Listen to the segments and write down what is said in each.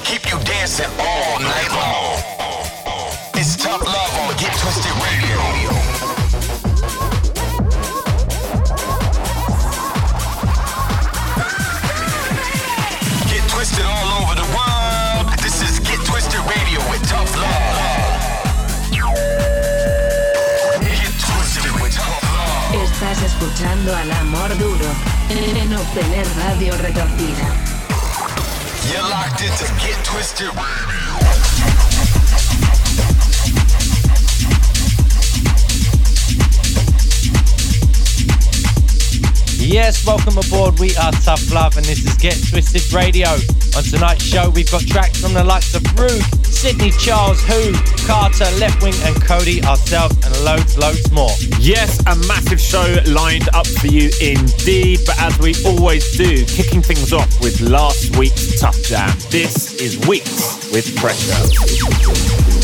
keep you dancing all night long. It's tough love on Get Twisted Radio. Get twisted all over the world. This is Get Twisted Radio with Tough Love. Get twisted with Tough Love. Estás escuchando al amor duro en obtener radio retorcida. You're locked into Get Twisted Radio. Yes, welcome aboard. We are Tough Love, and this is Get Twisted Radio. On tonight's show, we've got tracks from the likes of Rude, Sidney Charles, Who, Carter, Leftwing, and Kody, ourselves, and loads, loads more. Yes, a massive show lined up for you indeed. But as we always do, kicking things off with last week's Tough Jam. This is Weeks with Pressure.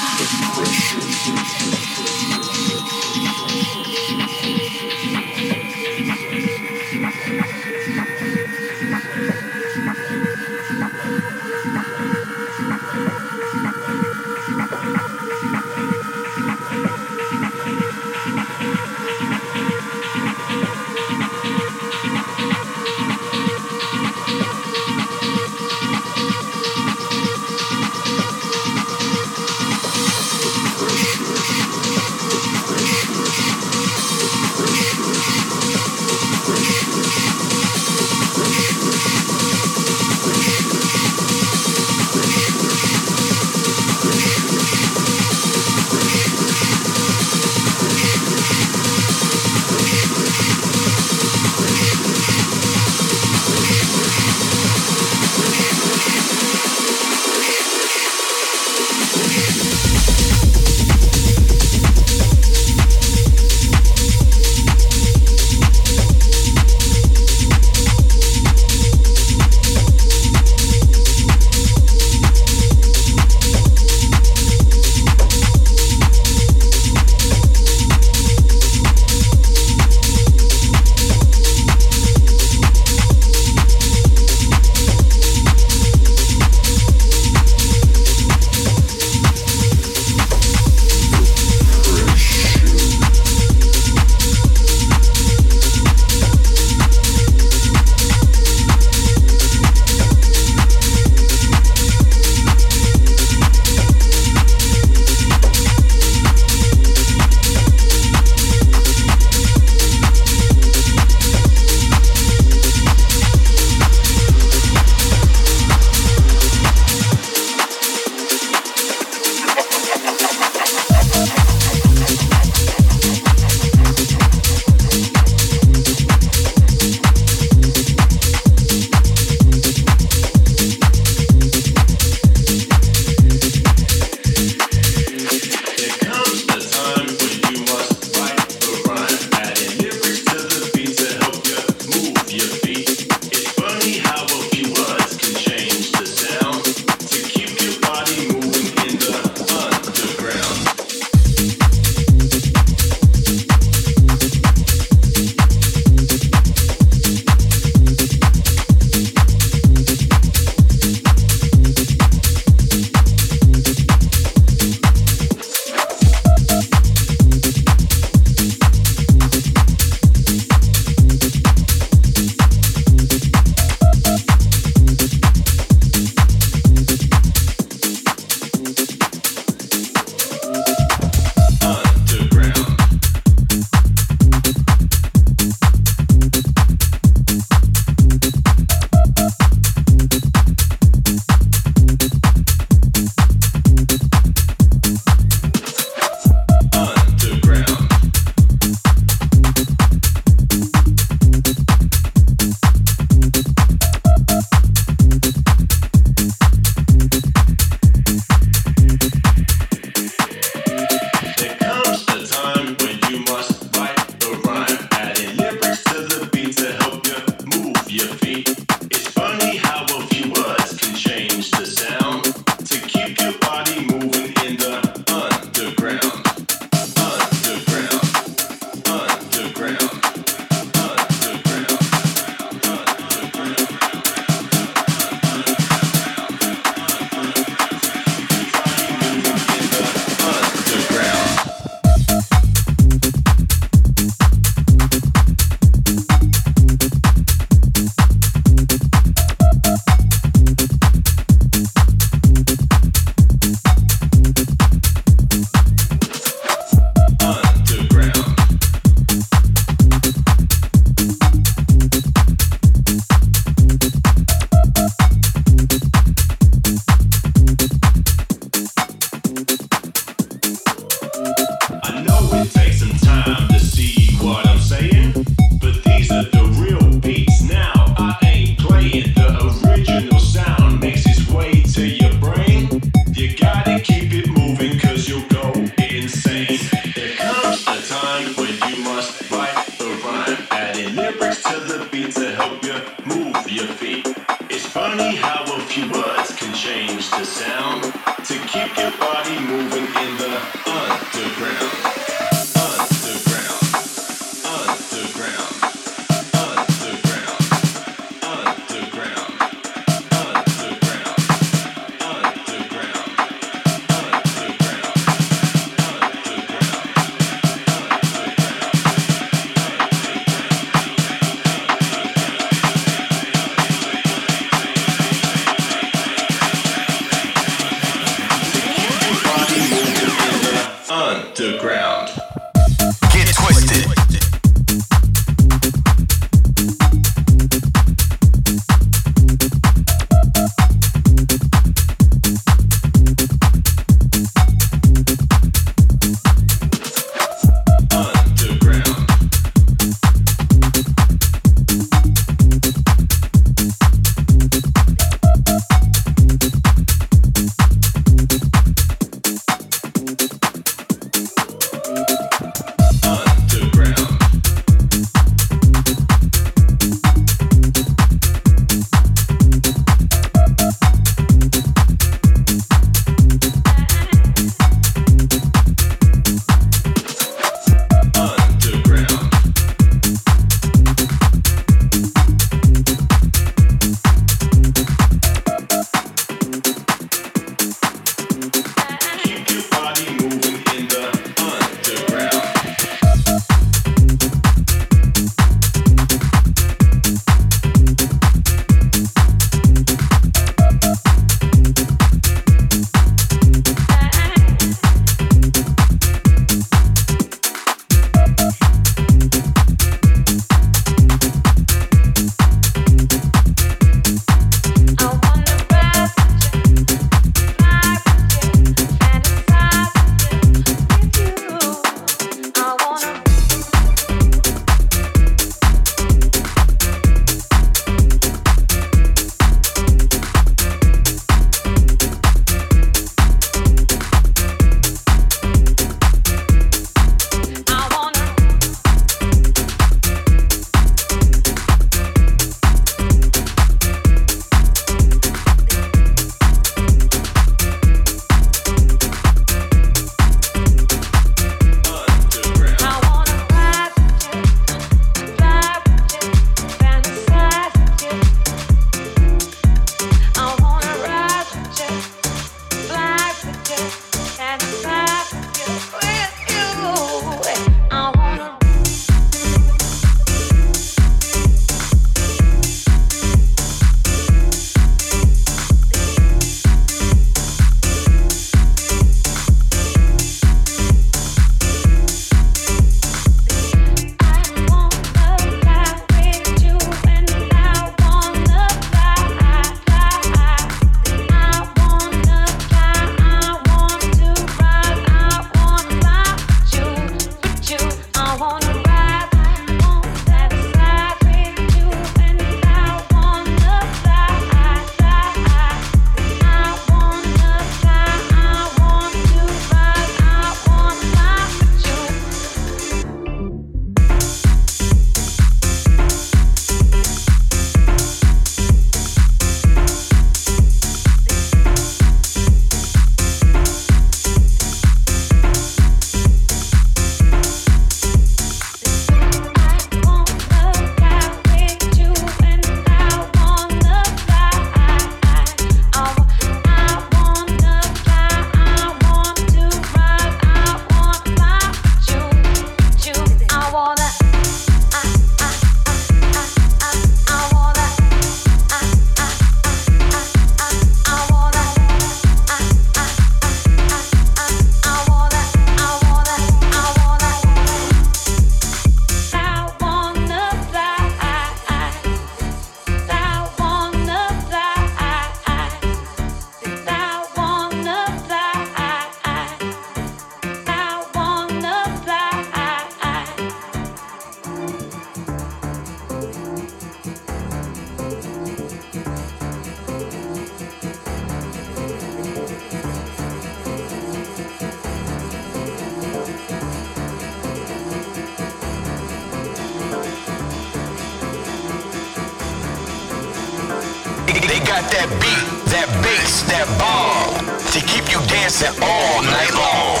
They got that beat, that bass, that bomb to keep you dancing all night long.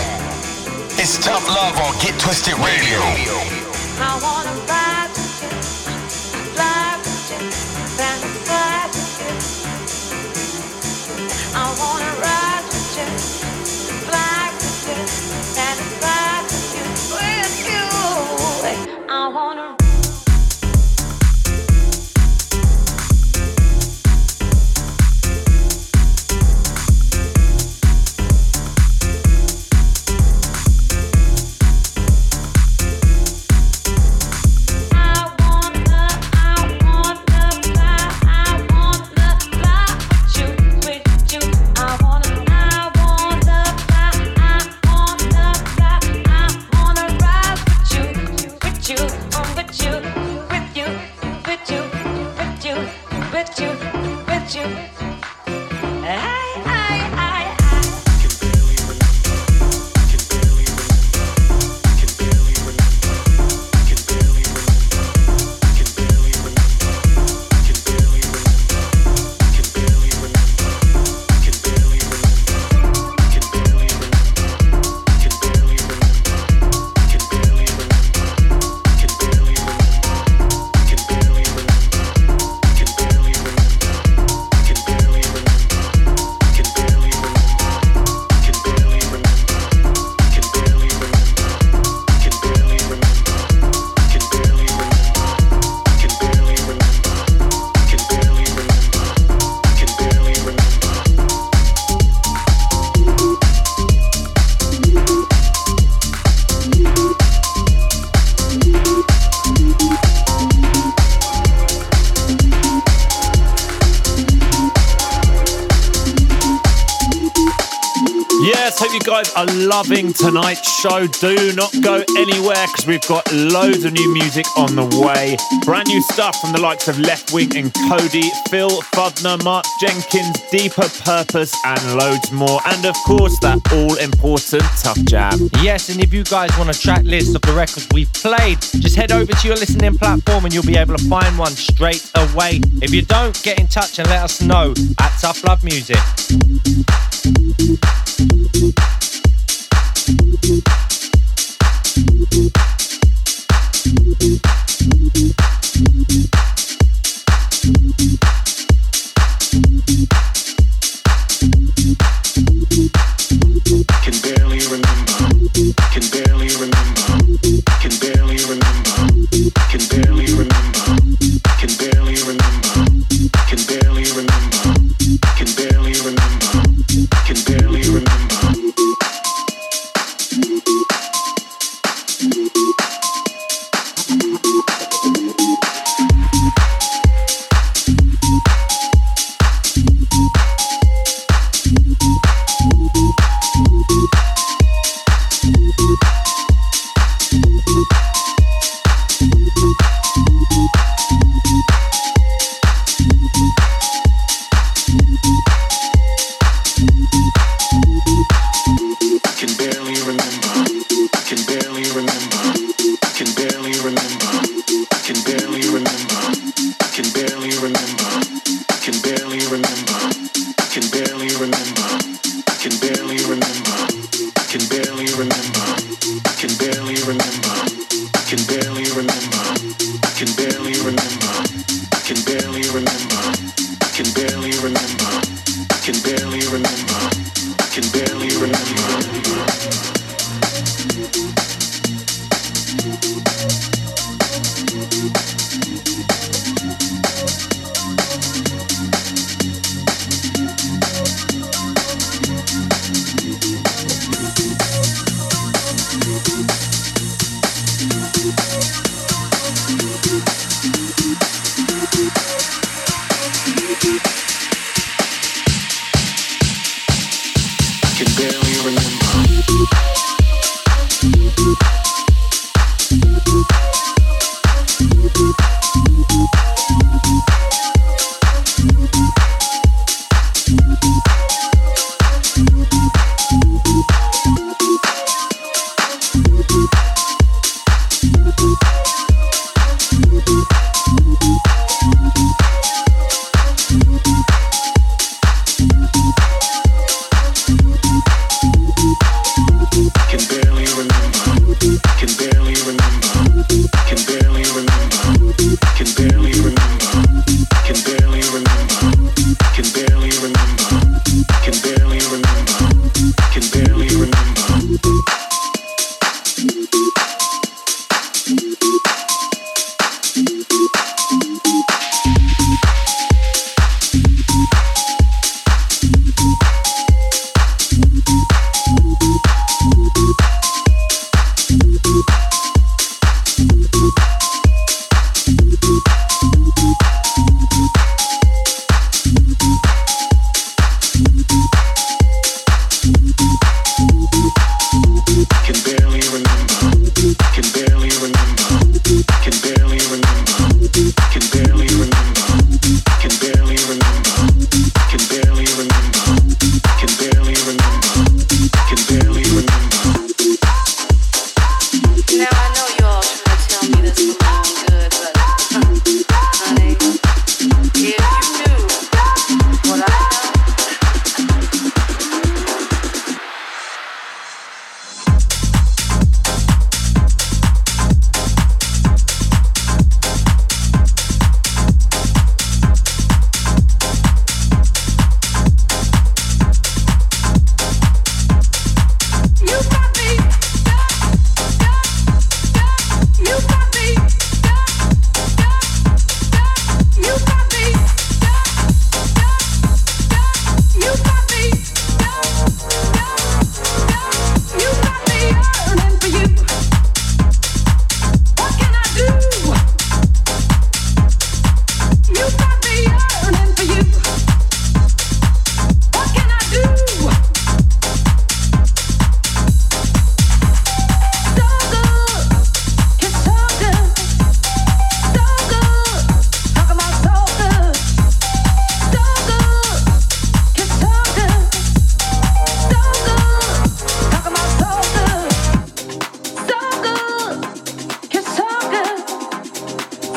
It's tough love on Get Twisted Radio. Guys are loving tonight's show. Do not go anywhere because we've got loads of new music on the way. Brand new stuff from the likes of Leftwing and Kody, Phil Fuldner, Mark Jenkins, Deeper Purpose, and loads more. And of course, that all important Tough Jam. Yes, and if you guys want a track list of the records we've played, just head over to your listening platform and you'll be able to find one straight away. If you don't, get in touch and let us know at Tough Love Music. Thank you.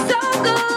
so good.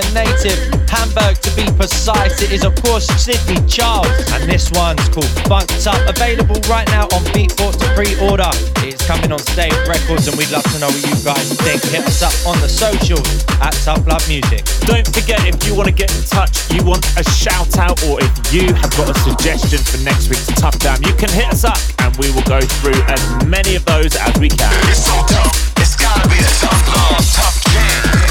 A native, Hamburg to be precise. It is, of course, Sidney Charles. And this one's called Funked Up, available right now on Beatport to pre order. It's coming on Stage Records, and we'd love to know what you guys think. Hit us up on the socials at Tough Love Music. Don't forget, if you want to get in touch, you want a shout out, or if you have got a suggestion for next week's Tough Jam, you can hit us up and we will go through as many of those as we can. It's so tough, it's gotta be the tough love, tough jam.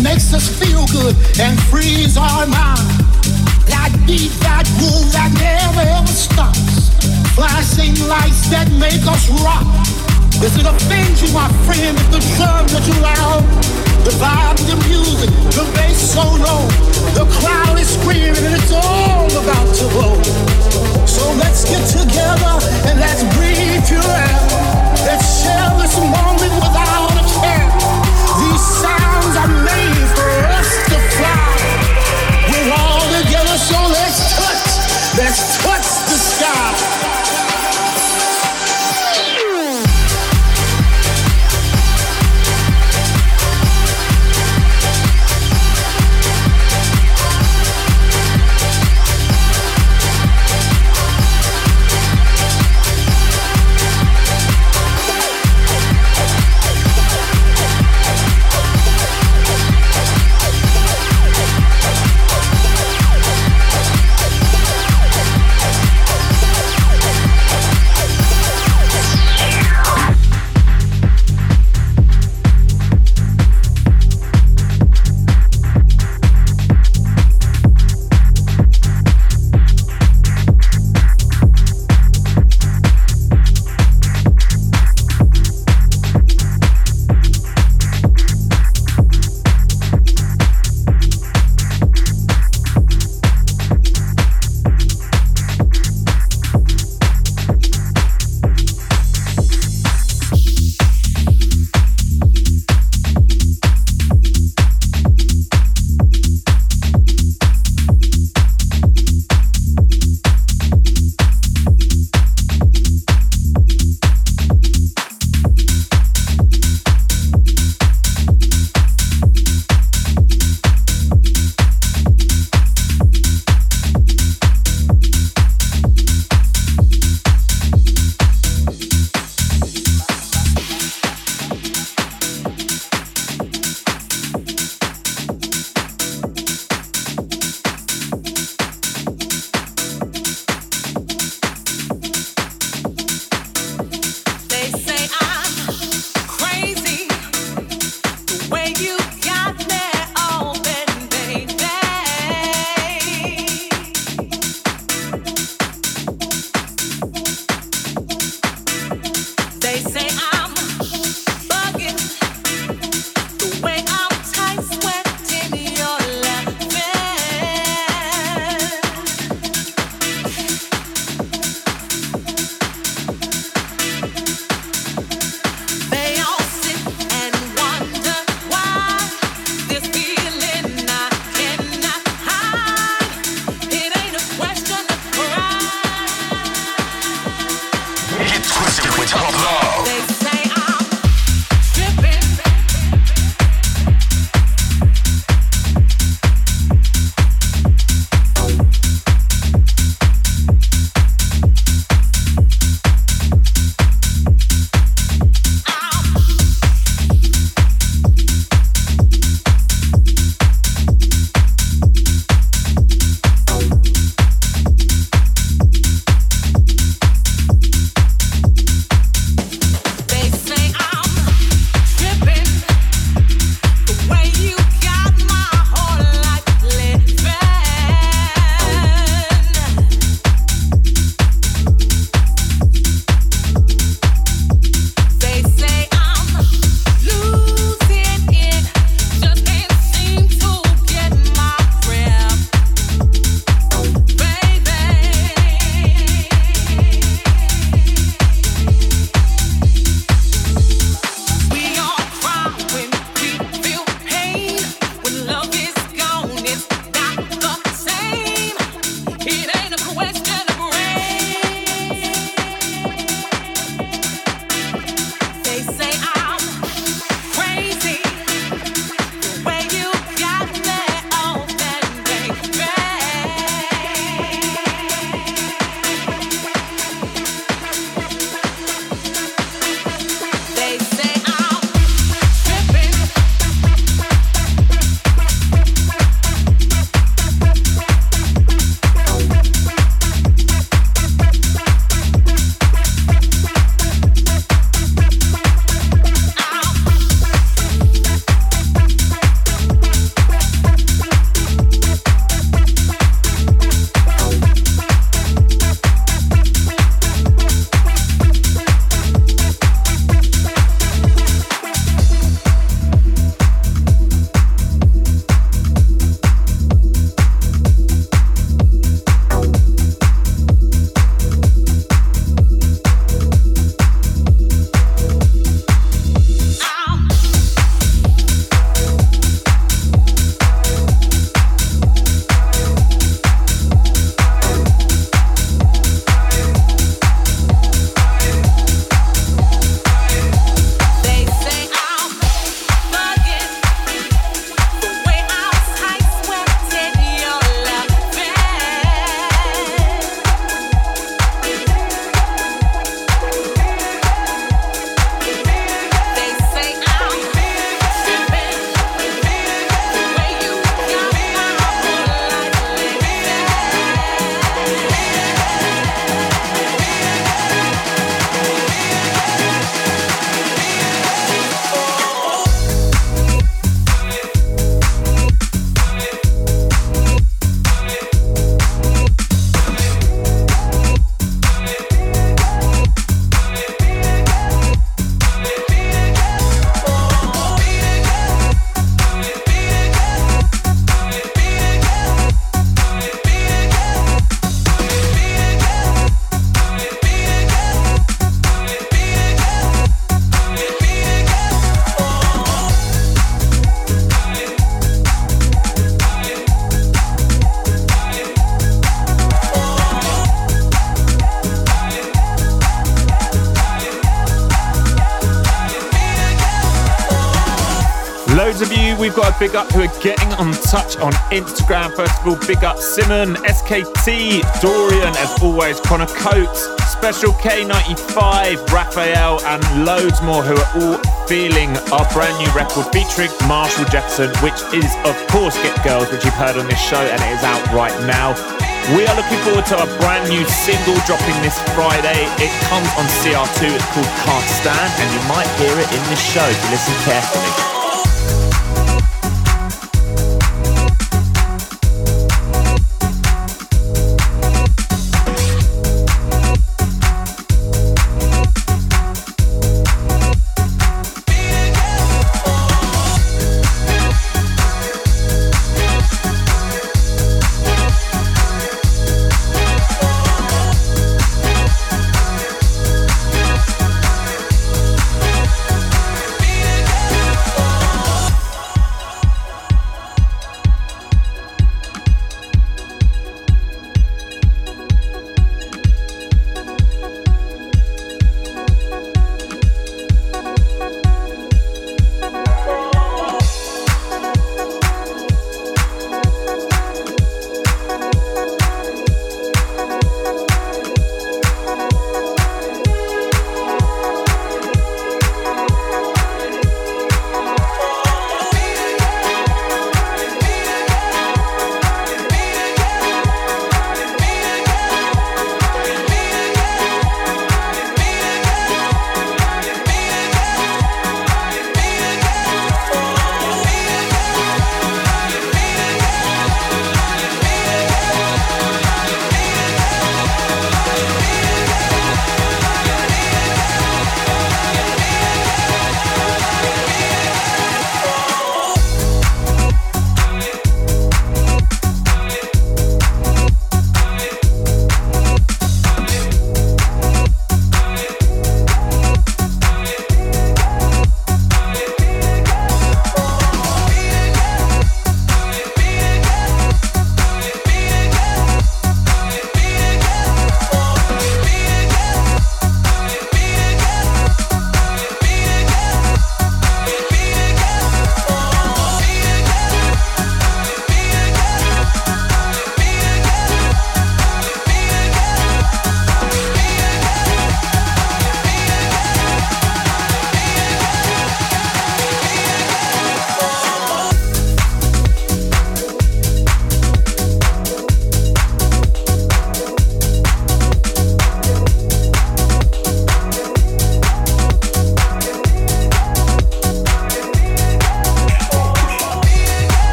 Makes us feel good and frees our mind. That beat, that groove that never ever stops. Flashing lights that make us rock. Does it offend you, my friend, if the drums are too loud? The vibe, the music, the bass so low. The crowd is screaming and it's all about to blow. So let's get together and let's breathe pure air. Let's share this moment without a care. These sounds are big up who are getting on touch on Instagram. First of all, big up Simon, SKT, Dorian, as always, Connor Coates, Special K95, Raphael, and loads more who are all feeling our brand new record featuring Marshall Jefferson, which is, of course, Get Girls, which you've heard on this show, and it is out right now. We are looking forward to a brand new single dropping this Friday. It comes on CR2. It's called Can't Stand, and you might hear it in this show if you listen carefully.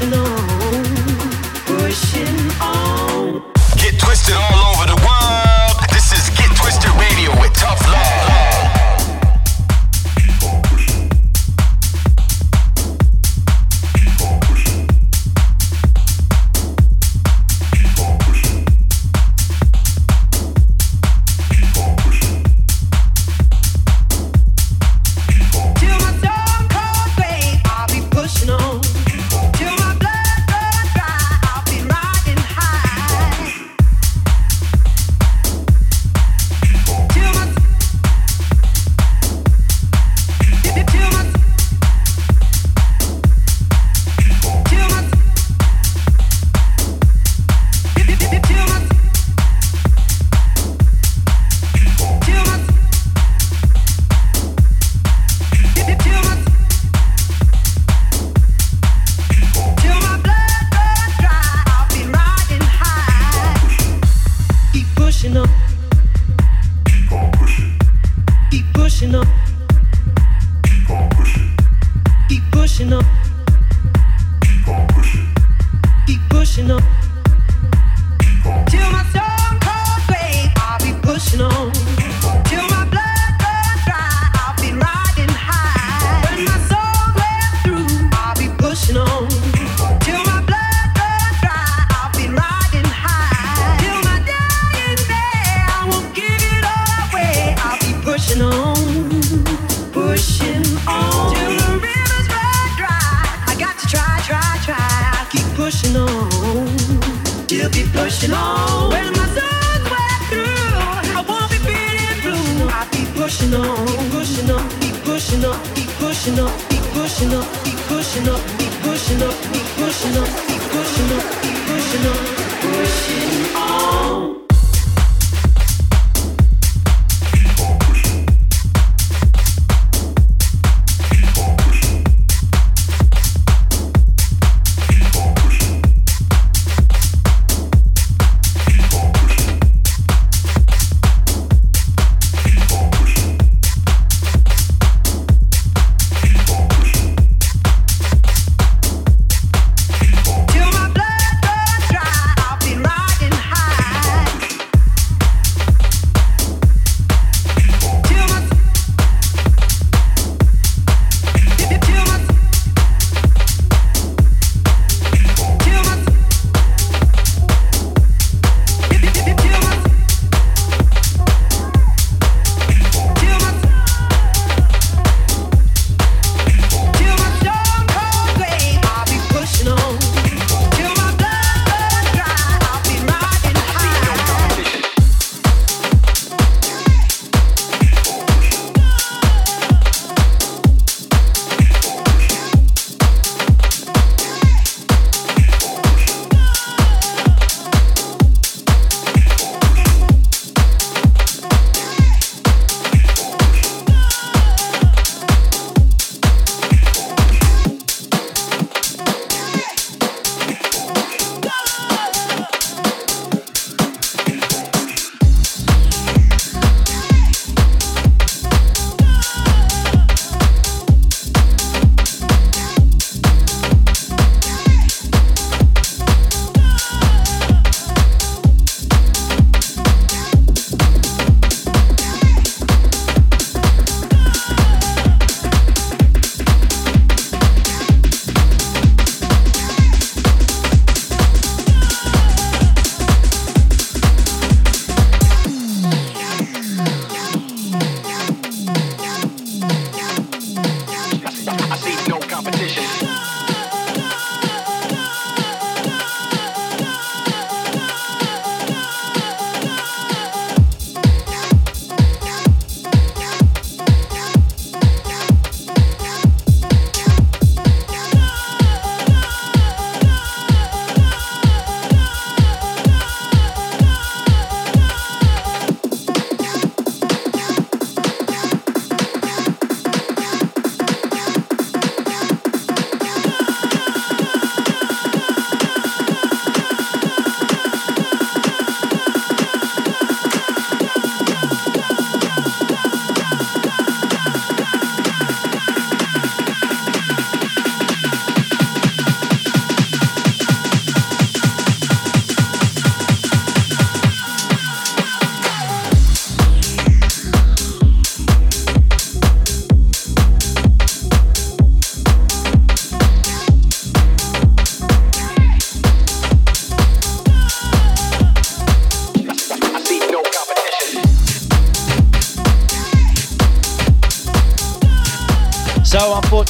pushing on, pushing on. Get twisted all over. pushing on, keep pushing up, keep pushing up, keep pushing up, keep pushing up, keep pushing up, keep pushing up, keep pushing up, keep pushing up, keep pushing up, pushing on.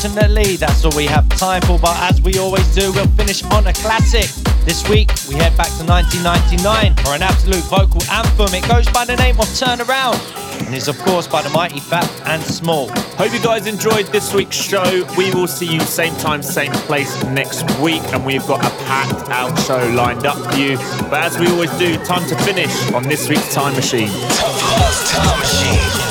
Unfortunately, that's all we have time for, but as we always do, we'll finish on a classic. This week, we head back to 1999 for an absolute vocal anthem. It goes by the name of Turnaround and is, of course, by the mighty Phats & Small. Hope you guys enjoyed this week's show. We will see you same time, same place next week, and we've got a packed out show lined up for you. But as we always do, time to finish on this week's Time Machine. Time Machine.